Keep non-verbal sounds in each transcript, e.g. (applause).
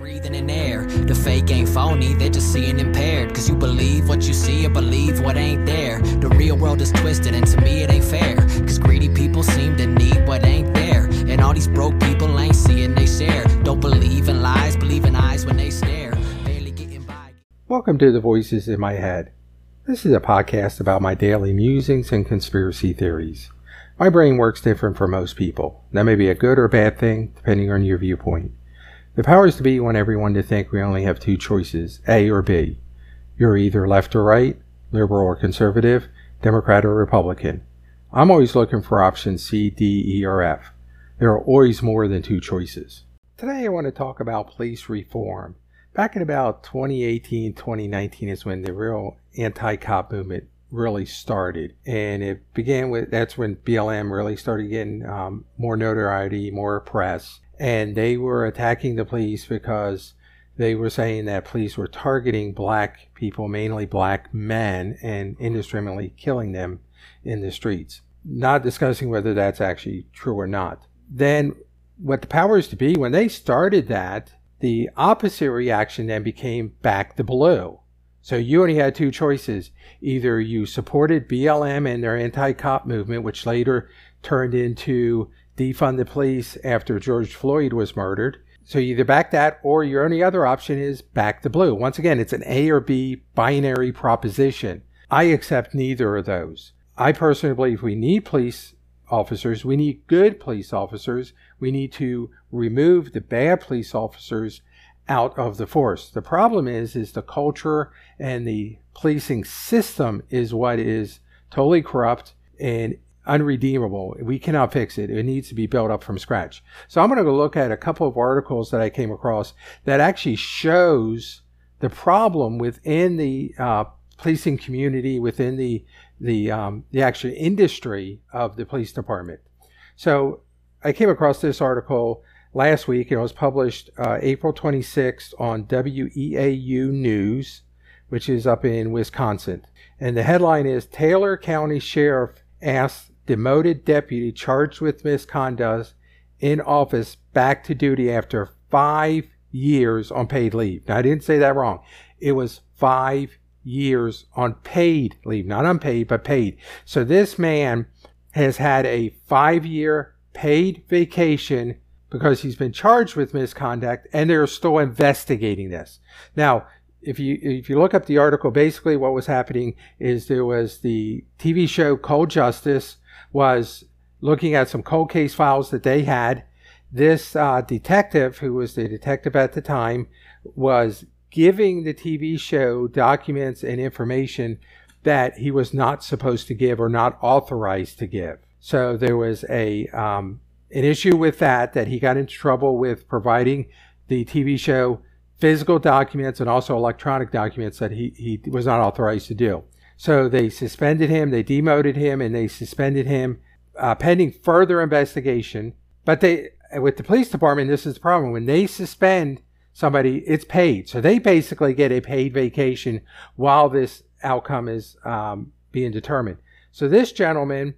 breathing in air. The fake ain't phony, they're just seeing impaired. Cause you believe what you see or believe what ain't there. The real world is twisted, and to me it ain't fair. Cause greedy people seem to need what ain't there. And all these broke people ain't seeing they share. Don't believe in lies, believe in eyes when they stare. Welcome to the Voices in My Head. This is a podcast about my daily musings and conspiracy theories. My brain works different from most people. That may be a good or bad thing, depending on your viewpoint. The powers to be want everyone to think we only have two choices, A or B. You're either left or right, liberal or conservative, Democrat or Republican. I'm always looking for options C, D, E, or F. There are always more than two choices. Today I want to talk about police reform. Back in about 2018, 2019 is when the real anti-cop movement really started. And it began with that's when BLM really started getting um, more notoriety, more press. And they were attacking the police because they were saying that police were targeting black people, mainly black men, and indiscriminately killing them in the streets. Not discussing whether that's actually true or not. Then, what the powers to be, when they started that, the opposite reaction then became back the blue. So you only had two choices. Either you supported BLM and their anti cop movement, which later turned into defund the police after George Floyd was murdered. So you either back that or your only other option is back the blue. Once again, it's an A or B binary proposition. I accept neither of those. I personally believe we need police officers. We need good police officers. We need to remove the bad police officers out of the force. The problem is is the culture and the policing system is what is totally corrupt and unredeemable. We cannot fix it. It needs to be built up from scratch. So I'm going to go look at a couple of articles that I came across that actually shows the problem within the uh, policing community, within the the um, the actual industry of the police department. So I came across this article last week. And it was published uh, April 26th on WEAU News, which is up in Wisconsin. And the headline is Taylor County Sheriff asks demoted deputy charged with misconduct in office back to duty after five years on paid leave. Now, I didn't say that wrong. It was five years on paid leave, not unpaid, but paid. So this man has had a five year paid vacation because he's been charged with misconduct and they're still investigating this. Now, if you if you look up the article, basically what was happening is there was the TV show Cold Justice was looking at some cold case files that they had. This uh, detective, who was the detective at the time, was giving the TV show documents and information that he was not supposed to give or not authorized to give. So there was a um, an issue with that, that he got into trouble with providing the TV show physical documents and also electronic documents that he, he was not authorized to do. So they suspended him, they demoted him, and they suspended him uh, pending further investigation. But they, with the police department, this is the problem. When they suspend somebody, it's paid. So they basically get a paid vacation while this outcome is um, being determined. So this gentleman,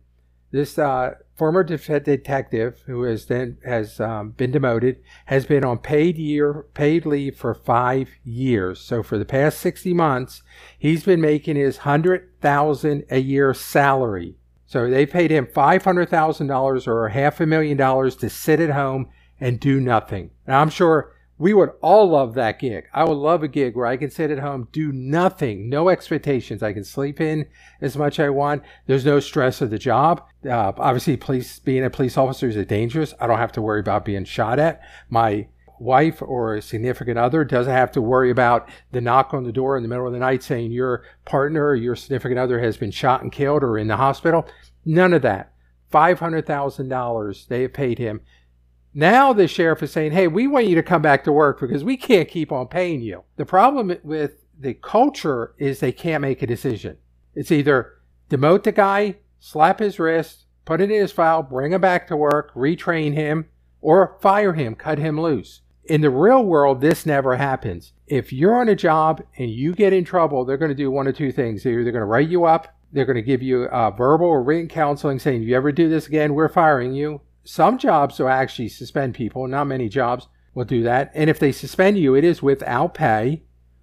this uh, former detective who has then has um, been demoted has been on paid year paid leave for five years. So for the past sixty months, he's been making his hundred thousand a year salary. So they paid him five hundred thousand dollars or half a million dollars to sit at home and do nothing. Now I'm sure we would all love that gig. I would love a gig where I can sit at home, do nothing, no expectations. I can sleep in as much I want. There's no stress of the job. Uh, obviously, police being a police officer is dangerous. I don't have to worry about being shot at. My wife or a significant other doesn't have to worry about the knock on the door in the middle of the night saying your partner or your significant other has been shot and killed or in the hospital. None of that. $500,000 they have paid him now the sheriff is saying, hey, we want you to come back to work because we can't keep on paying you. The problem with the culture is they can't make a decision. It's either demote the guy, slap his wrist, put it in his file, bring him back to work, retrain him, or fire him, cut him loose. In the real world, this never happens. If you're on a job and you get in trouble, they're going to do one of two things. They're either going to write you up, they're going to give you a verbal or written counseling saying, if you ever do this again, we're firing you some jobs will actually suspend people, not many jobs. will do that. And if they suspend you, it is without pay,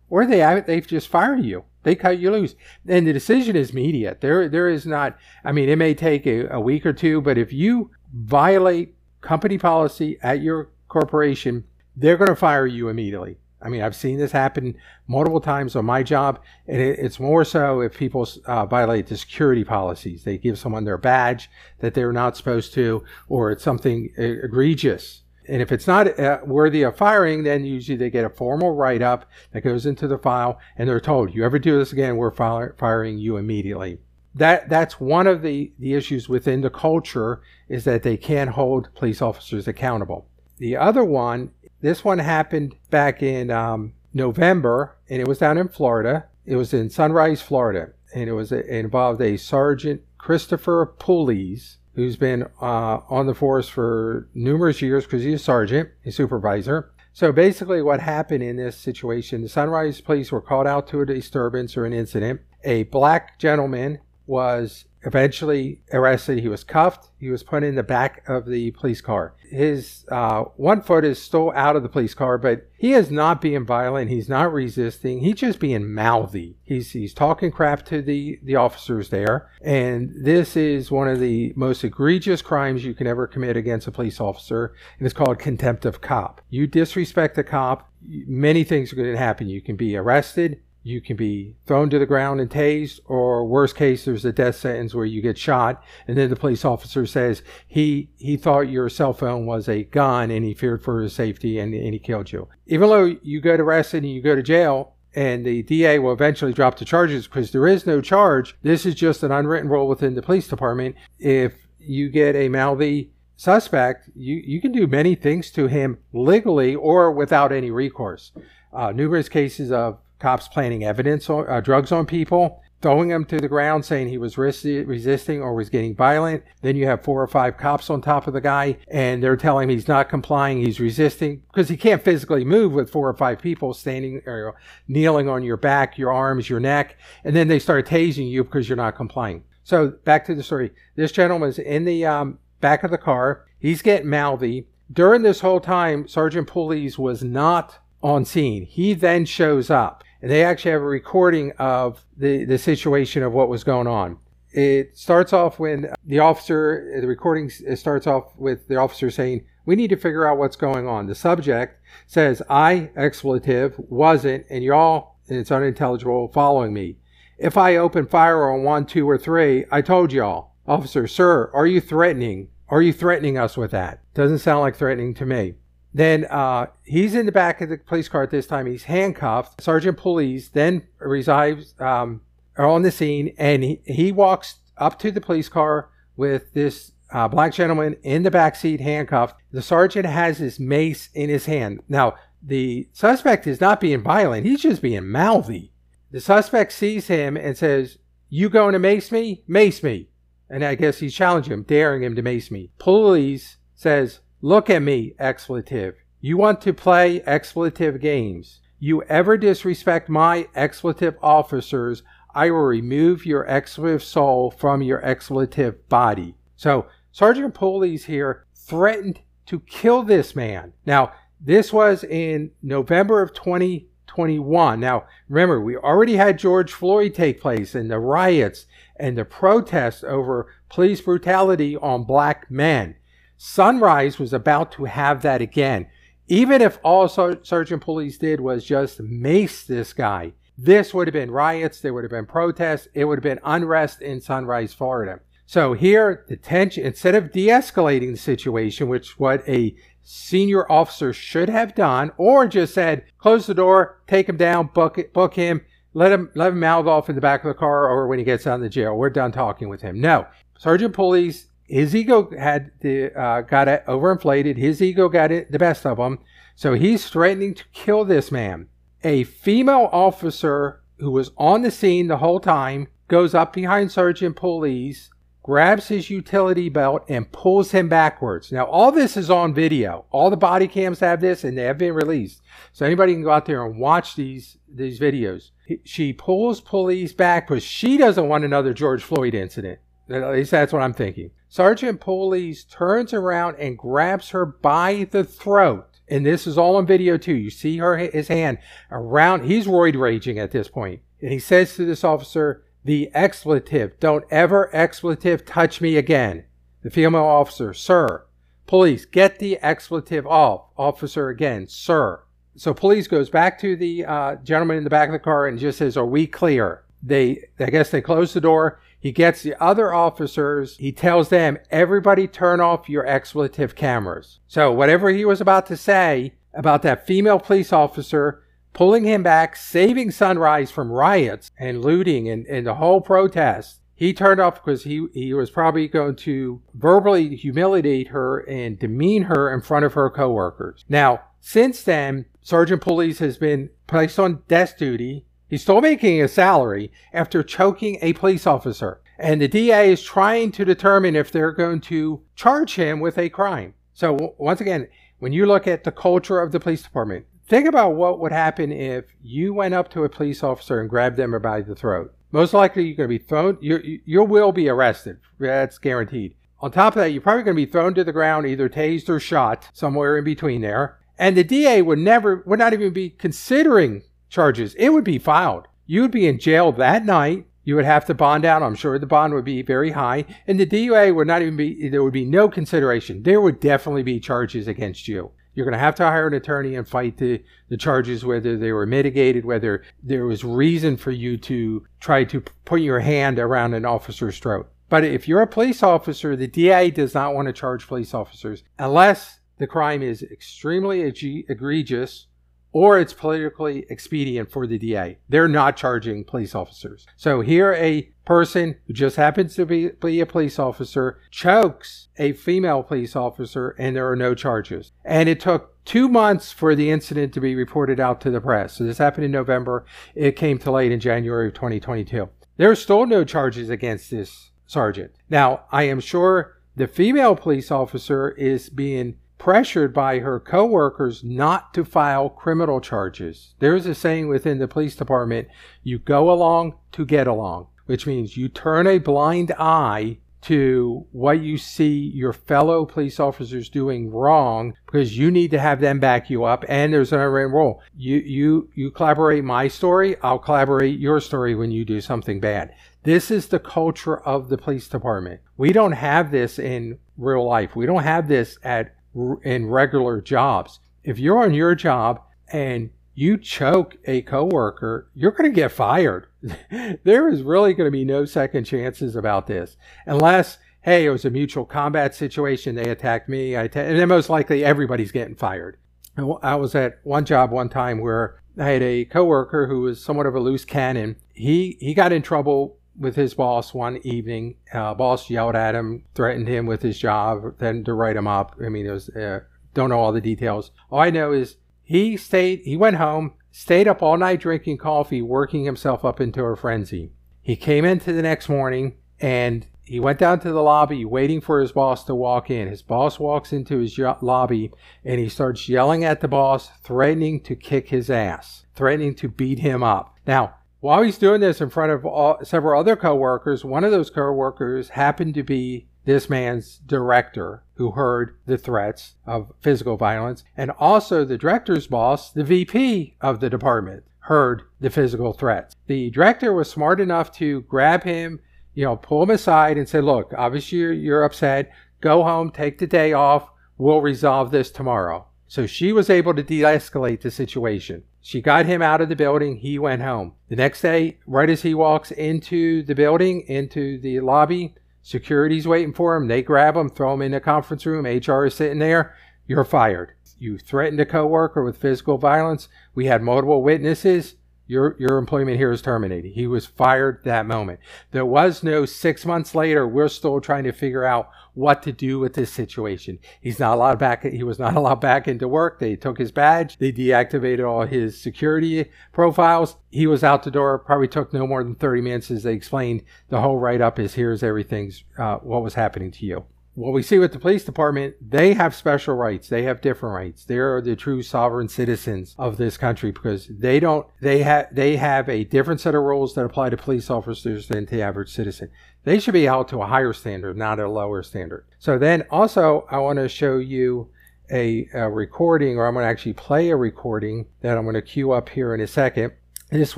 or they they've just fired you. They cut you loose, and the decision is immediate. There there is not. I mean, it may take a, a week or two, but if you violate company policy at your corporation, they're going to fire you immediately. I mean, I've seen this happen multiple times on my job, and it, it's more so if people uh, violate the security policies. They give someone their badge that they're not supposed to, or it's something egregious. And if it's not uh, worthy of firing, then usually they get a formal write up that goes into the file, and they're told, "You ever do this again, we're fire- firing you immediately." That that's one of the the issues within the culture is that they can't hold police officers accountable. The other one this one happened back in um, November, and it was down in Florida. It was in Sunrise, Florida, and it was it involved a Sergeant Christopher Pullease, who's been uh, on the force for numerous years because he's a sergeant, a supervisor. So basically, what happened in this situation, the Sunrise police were called out to a disturbance or an incident. A black gentleman was eventually arrested. He was cuffed. He was put in the back of the police car. His uh, one foot is still out of the police car, but he is not being violent. He's not resisting. He's just being mouthy. He's he's talking crap to the the officers there, and this is one of the most egregious crimes you can ever commit against a police officer, and it's called contempt of cop. You disrespect a cop, many things are going to happen. You can be arrested you can be thrown to the ground and tased, or worst case, there's a death sentence where you get shot, and then the police officer says he he thought your cell phone was a gun and he feared for his safety and, and he killed you. Even though you get arrested and you go to jail, and the DA will eventually drop the charges because there is no charge. This is just an unwritten rule within the police department. If you get a mouthy suspect, you, you can do many things to him legally or without any recourse. Uh, numerous cases of cops planting evidence on uh, drugs on people, throwing them to the ground, saying he was resisting or was getting violent. Then you have four or five cops on top of the guy, and they're telling him he's not complying, he's resisting because he can't physically move with four or five people standing or kneeling on your back, your arms, your neck, and then they start tasing you because you're not complying. So back to the story. This gentleman's in the um, back of the car. He's getting mouthy. During this whole time, Sergeant Pullease was not on scene. He then shows up and they actually have a recording of the, the situation of what was going on. It starts off when the officer, the recording starts off with the officer saying, We need to figure out what's going on. The subject says, I, expletive, wasn't, and y'all, and it's unintelligible, following me. If I open fire on one, two, or three, I told y'all. Officer, sir, are you threatening? Are you threatening us with that? Doesn't sound like threatening to me. Then uh, he's in the back of the police car at this time. He's handcuffed. Sergeant Pullease then resides um, on the scene, and he, he walks up to the police car with this uh, black gentleman in the back seat, handcuffed. The sergeant has his mace in his hand. Now, the suspect is not being violent; he's just being mouthy. The suspect sees him and says, "You going to mace me? Mace me!" And I guess he's challenging him, daring him to mace me. Pullease says, Look at me, expletive. You want to play expletive games. You ever disrespect my expletive officers, I will remove your expletive soul from your expletive body. So, Sergeant Pullease here threatened to kill this man. Now, this was in November of 2021. Now, remember, we already had George Floyd take place and the riots and the protests over police brutality on black men. Sunrise was about to have that again. Even if all Sergeant Pullease did was just mace this guy, this would have been riots, there would have been protests, it would have been unrest in Sunrise, Florida. So here, the tension, instead of de escalating the situation, which what a senior officer should have done, or just said, close the door, take him down, book, it, book him, let him, let him mouth off in the back of the car, or when he gets out of the jail, we're done talking with him. No. Sergeant Pullease his ego had the, uh, got it overinflated. His ego got it the best of him. So he's threatening to kill this man. A female officer who was on the scene the whole time goes up behind Sergeant Pullease, grabs his utility belt, and pulls him backwards. Now, all this is on video. All the body cams have this, and they have been released. So anybody can go out there and watch these these videos. She pulls Pullease back because she doesn't want another George Floyd incident. At least that's what I'm thinking. Sergeant Pullease turns around and grabs her by the throat and this is all on video too. You see her his hand around. He's roid raging at this point, and he says to this officer, "The expletive. Don't ever expletive touch me again." The female officer, "Sir, police, get the expletive off." Officer again, "Sir." So Pullease goes back to the uh, gentleman in the back of the car and just says, "Are we clear?" They, I guess, they close the door. He gets the other officers. He tells them, everybody turn off your expletive cameras. So whatever he was about to say about that female police officer pulling him back, saving Sunrise from riots and looting and, and the whole protest, he turned off because he, he was probably going to verbally humiliate her and demean her in front of her coworkers. Now, since then, Sergeant Pullease has been placed on desk duty He's still making a salary after choking a police officer. And the DA is trying to determine if they're going to charge him with a crime. So, once again, when you look at the culture of the police department, think about what would happen if you went up to a police officer and grabbed them by the throat. Most likely, you're going to be thrown, you you will be arrested. That's guaranteed. On top of that, you're probably going to be thrown to the ground, either tased or shot, somewhere in between there. And the DA would never, would not even be considering charges, it would be filed. You would be in jail that night. You would have to bond out. I'm sure the bond would be very high. And the DUA would not even be, there would be no consideration. There would definitely be charges against you. You're going to have to hire an attorney and fight the, the charges, whether they were mitigated, whether there was reason for you to try to put your hand around an officer's throat. But if you're a police officer, the DA does not want to charge police officers unless the crime is extremely egregious or it's politically expedient for the DA. They're not charging police officers. So here a person who just happens to be, be, a police officer chokes a female police officer and there are no charges. And it took two months for the incident to be reported out to the press. So this happened in November. It came to light in January of 2022. There are still no charges against this sergeant. Now, I am sure the female police officer is being pressured by her coworkers not to file criminal charges. There's a saying within the police department, you go along to get along, which means you turn a blind eye to what you see your fellow police officers doing wrong because you need to have them back you up and there's an unwritten rule. You you you collaborate my story, I'll collaborate your story when you do something bad. This is the culture of the police department. We don't have this in real life. We don't have this at in regular jobs. If you're on your job and you choke a coworker, you're going to get fired. (laughs) there is really going to be no second chances about this unless hey, it was a mutual combat situation. They attacked me. I and then most likely everybody's getting fired. I was at one job one time where I had a coworker who was somewhat of a loose cannon. He he got in trouble with his boss one evening. Uh, boss yelled at him, threatened him with his job, then to write him up. I mean, it was uh, don't know all the details. All I know is he stayed. He went home, stayed up all night drinking coffee, working himself up into a frenzy. He came into the next morning and he went down to the lobby waiting for his boss to walk in. His boss walks into his lobby and he starts yelling at the boss, threatening to kick his ass, threatening to beat him up. Now, while he's doing this in front of all, several other coworkers, one of those coworkers happened to be this man's director who heard the threats of physical violence, and also the director's boss, the VP of the department, heard the physical threats. The director was smart enough to grab him, you know, pull him aside and say, Look, obviously you're, you're upset. Go home, take the day off. We'll resolve this tomorrow. So she was able to de escalate the situation. She got him out of the building. He went home. The next day, right as he walks into the building, into the lobby, security's waiting for him. They grab him, throw him in the conference room. HR is sitting there. You're fired. You threatened a coworker with physical violence. We had multiple witnesses your your employment here is terminated. He was fired that moment. There was no six months later. We're still trying to figure out what to do with this situation. He's not allowed back. He was not allowed back into work. They took his badge. They deactivated all his security profiles. He was out the door. Probably took no more than thirty minutes. As they explained, the whole write up is here's everything's uh, what was happening to you what we see with the police department, they have special rights. They have different rights. They are the true sovereign citizens of this country because they don't. They have they have a different set of rules that apply to police officers than to the average citizen. They should be held to a higher standard, not a lower standard. So then, also, I want to show you a, a recording, or I'm going to actually play a recording that I'm going to cue up here in a second. This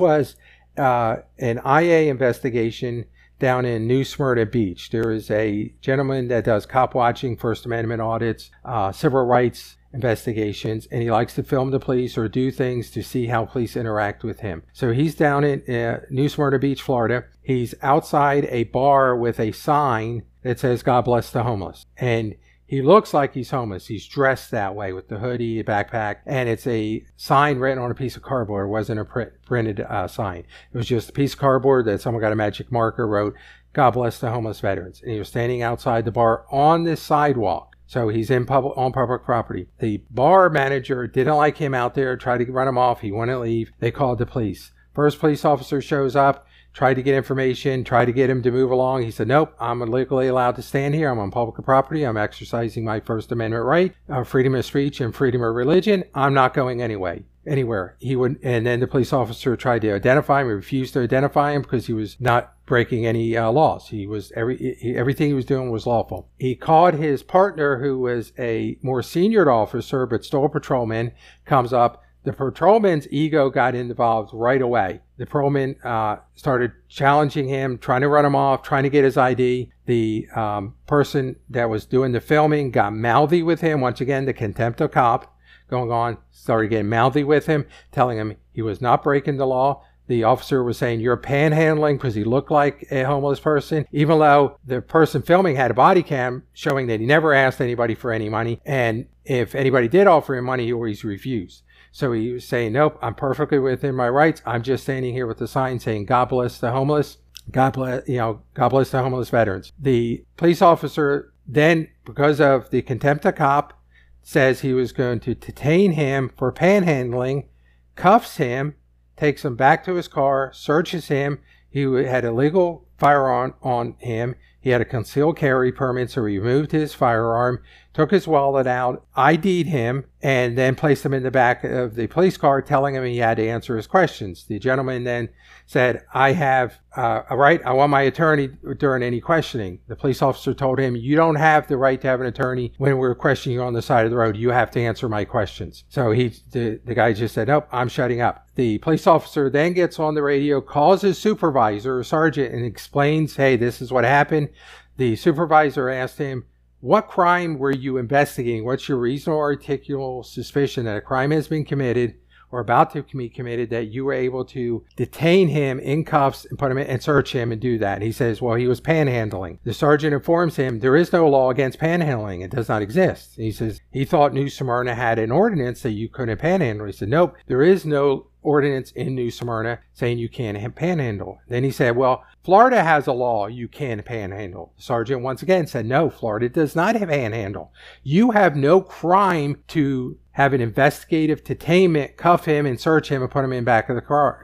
was uh, an IA investigation down in New Smyrna Beach. There is a gentleman that does cop watching, First Amendment audits, uh, civil rights investigations, and he likes to film the police or do things to see how police interact with him. So he's down in uh, New Smyrna Beach, Florida. He's outside a bar with a sign that says, God bless the homeless. And he looks like he's homeless. He's dressed that way with the hoodie, the backpack, and it's a sign written on a piece of cardboard. It wasn't a print, printed uh, sign. It was just a piece of cardboard that someone got a magic marker, wrote, God bless the homeless veterans. And he was standing outside the bar on this sidewalk. So he's in public on public property. The bar manager didn't like him out there, tried to run him off. He wouldn't leave. They called the police. First police officer shows up tried to get information, tried to get him to move along. He said, Nope, I'm legally allowed to stand here. I'm on public property. I'm exercising my First Amendment right, uh, freedom of speech and freedom of religion. I'm not going anyway. Anywhere he would, and then the police officer tried to identify him. He refused to identify him because he was not breaking any uh, laws. He was every he, everything he was doing was lawful. He called his partner, who was a more senior officer but still a patrolman, comes up the patrolman's ego got involved right away. The patrolman uh, started challenging him, trying to run him off, trying to get his ID. The um, person that was doing the filming got mouthy with him. Once again, the contempt of cop going on, started getting mouthy with him, telling him he was not breaking the law. The officer was saying, You're panhandling because he looked like a homeless person, even though the person filming had a body cam showing that he never asked anybody for any money. And if anybody did offer him money, he always refused. So he was saying, Nope, I'm perfectly within my rights. I'm just standing here with the sign saying, God bless the homeless. God bless, you know, God bless the homeless veterans. The police officer then, because of the contempt of cop, says he was going to detain him for panhandling, cuffs him, takes him back to his car, searches him. He had a legal firearm on him. He had a concealed carry permit, so he removed his firearm, took his wallet out, ID'd him, and then placed him in the back of the police car, telling him he had to answer his questions. The gentleman then said, I have uh, a right, I want my attorney during any questioning. The police officer told him, You don't have the right to have an attorney when we're questioning you on the side of the road. You have to answer my questions. So he, the, the guy just said, Nope, I'm shutting up. The police officer then gets on the radio, calls his supervisor or sergeant, and explains, Hey, this is what happened. The supervisor asked him, what crime were you investigating? What's your reasonable articulable suspicion that a crime has been committed or about to be committed that you were able to detain him in cuffs and put him in and search him and do that? He says, well, he was panhandling. The sergeant informs him there is no law against panhandling. It does not exist. He says he thought New Smyrna had an ordinance that you couldn't panhandle. He said, nope, there is no ordinance in New Smyrna saying you can't panhandle. Then he said, well, Florida has a law you can panhandle. The sergeant once again said, no, Florida does not have panhandle. You have no crime to have an investigative detainment, cuff him and search him and put him in back of the car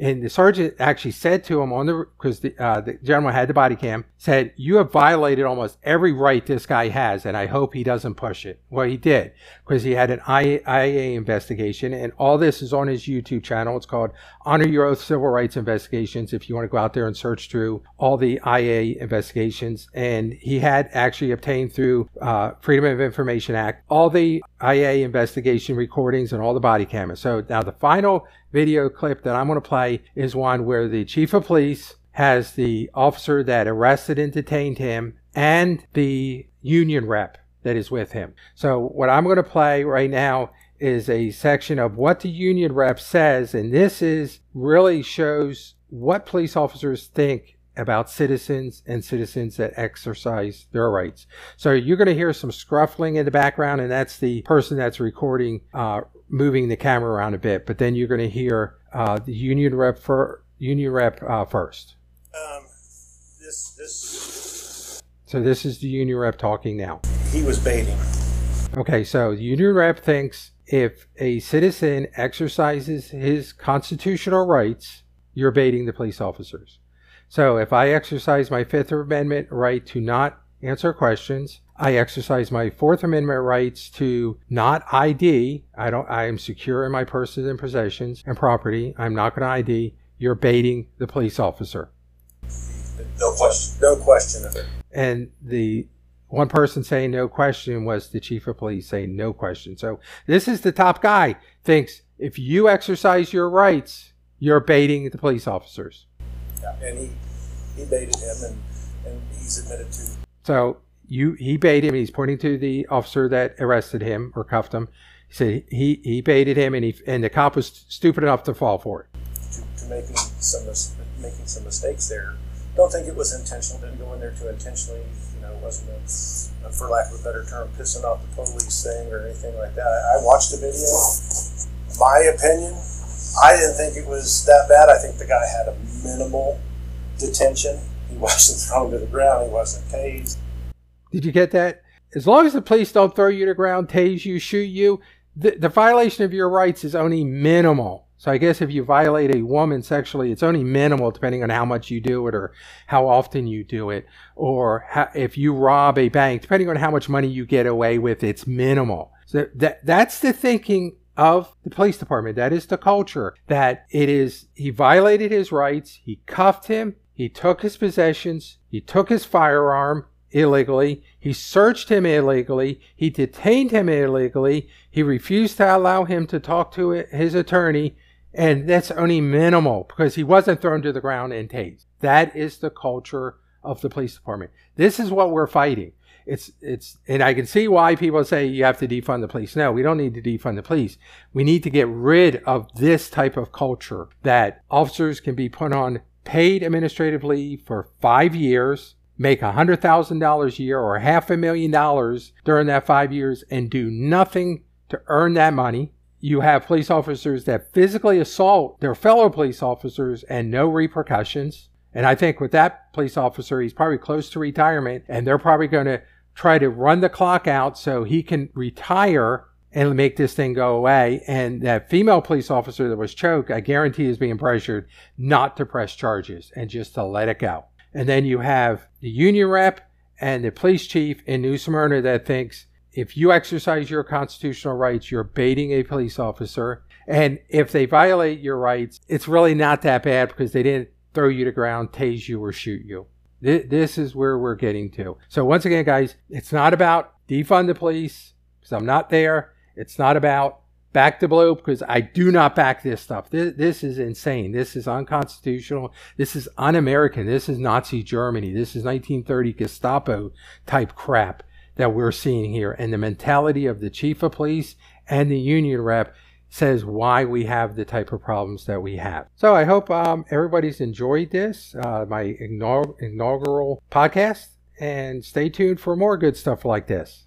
and the sergeant actually said to him on the because the, uh, the gentleman had the body cam said you have violated almost every right this guy has and i hope he doesn't push it. Well he did because he had an ia investigation and all this is on his youtube channel. It's called honor your oath civil rights investigations if you want to go out there and search through all the ia investigations and he had actually obtained through uh, freedom of information act all the ia investigation recordings and all the body cameras. So now the final video clip that I'm going to play is one where the chief of police has the officer that arrested and detained him and the union rep that is with him. So what I'm going to play right now is a section of what the union rep says, and this is really shows what police officers think about citizens and citizens that exercise their rights. So you're going to hear some scruffling in the background, and that's the person that's recording uh, moving the camera around a bit, but then you're going to hear uh, the union rep for union rep uh, first. Um, this this. So this is the union rep talking now. He was baiting. Okay, so the union rep thinks if a citizen exercises his constitutional rights, you're baiting the police officers. So if I exercise my Fifth Amendment right to not answer questions, I exercise my Fourth Amendment rights to not ID. I don't. I am secure in my persons and possessions and property. I'm not going to ID. You're baiting the police officer. No question. No question of it. And the One person saying no question was the chief of police saying no question. So this is the top guy thinks if you exercise your rights, you're baiting the police officers. Yeah, and he he baited him, and and he's admitted to. So you he baited him. He's pointing to the officer that arrested him or cuffed him. He said he he baited him, and he and the cop was stupid enough to fall for it. To, to making some making some mistakes there. Don't think it was intentional. Didn't go in there to intentionally You know, wasn't a, for lack of a better term, pissing off the police thing or anything like that. I, I watched the video. My opinion, I didn't think it was that bad. I think the guy had a minimal detention. He wasn't (laughs) thrown to the ground. He wasn't tased. Did you get that? As long as the police don't throw you to the ground, tase you, shoot you, the, the violation of your rights is only minimal. So I guess if you violate a woman sexually, it's only minimal depending on how much you do it or how often you do it. Or how, if you rob a bank, depending on how much money you get away with, it's minimal. So that, that's the thinking of the police department. That is the culture that it is, he violated his rights. He cuffed him. He took his possessions. He took his firearm illegally. He searched him illegally. He detained him illegally. He refused to allow him to talk to his attorney and that's only minimal because he wasn't thrown to the ground and tased. That is the culture of the police department. This is what we're fighting. It's, it's, and I can see why people say you have to defund the police. No, we don't need to defund the police. We need to get rid of this type of culture that officers can be put on paid administrative leave for five years, make $100,000 a year or half a million dollars during that five years and do nothing to earn that money you have police officers that physically assault their fellow police officers and no repercussions. And I think with that police officer, he's probably close to retirement and they're probably going to try to run the clock out so he can retire and make this thing go away. And that female police officer that was choked, I guarantee is being pressured not to press charges and just to let it go. And then you have the union rep and the police chief in New Smyrna that thinks if you exercise your constitutional rights, you're baiting a police officer. And if they violate your rights, it's really not that bad because they didn't throw you to ground, tase you, or shoot you. This is where we're getting to. So once again, guys, it's not about defund the police because I'm not there. It's not about back the blue because I do not back this stuff. This, this is insane. This is unconstitutional. This is un-American. This is Nazi Germany. This is 1930 Gestapo type crap that we're seeing here. And the mentality of the chief of police and the union rep says why we have the type of problems that we have. So I hope um, everybody's enjoyed this, uh, my inaugural podcast, and stay tuned for more good stuff like this.